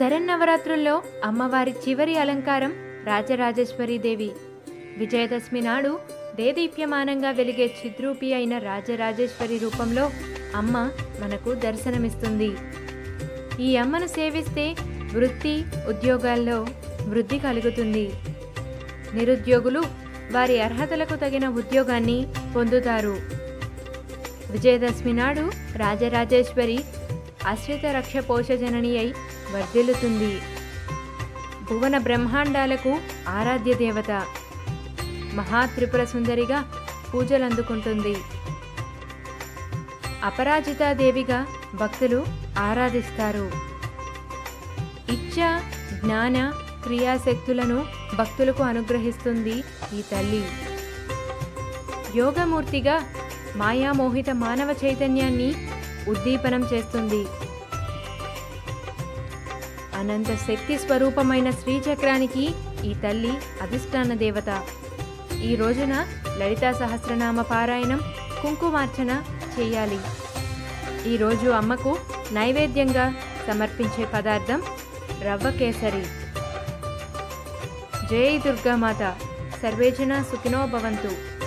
శరన్నవరాత్రుల్లో అమ్మవారి చివరి అలంకారం రాజరాజేశ్వరి దేవి. విజయదశమి నాడు దేదీప్యమానంగా వెలిగే చిద్రూపి అయిన రాజరాజేశ్వరి రూపంలో అమ్మ మనకు దర్శనమిస్తుంది. ఈ అమ్మను సేవిస్తే వృత్తి ఉద్యోగాల్లో వృద్ధి కలుగుతుంది. నిరుద్యోగులు వారి అర్హతలకు తగిన ఉద్యోగాన్ని పొందుతారు. విజయదశమి నాడు రాజరాజేశ్వరి అశ్రిత రక్ష పోషజనని అయి వర్ధిల్లుతుంది. భువన బ్రహ్మాండాలకు ఆరాధ్య దేవత. మహాత్రిపుర సుందరిగా పూజలందుకుంటుంది. అపరాజితాదేవిగా భక్తులు ఆరాధిస్తారు. ఇచ్చ జ్ఞాన క్రియాశక్తులను భక్తులకు అనుగ్రహిస్తుంది ఈ తల్లి. యోగమూర్తిగా మాయామోహిత మానవ చైతన్యాన్ని ఉద్దీపనం చేస్తుంది. అనంత శక్తి స్వరూపమైన శ్రీచక్రానికి ఈ తల్లి అధిష్టాన దేవత. ఈ రోజున లలితా సహస్రనామ పారాయణం కుంకుమార్చన చేయాలి. ఈరోజు అమ్మకు నైవేద్యంగా సమర్పించే పదార్థం రవ్వ కేసరి. జై దుర్గామాత. సర్వేజన సుఖినో భవంతు.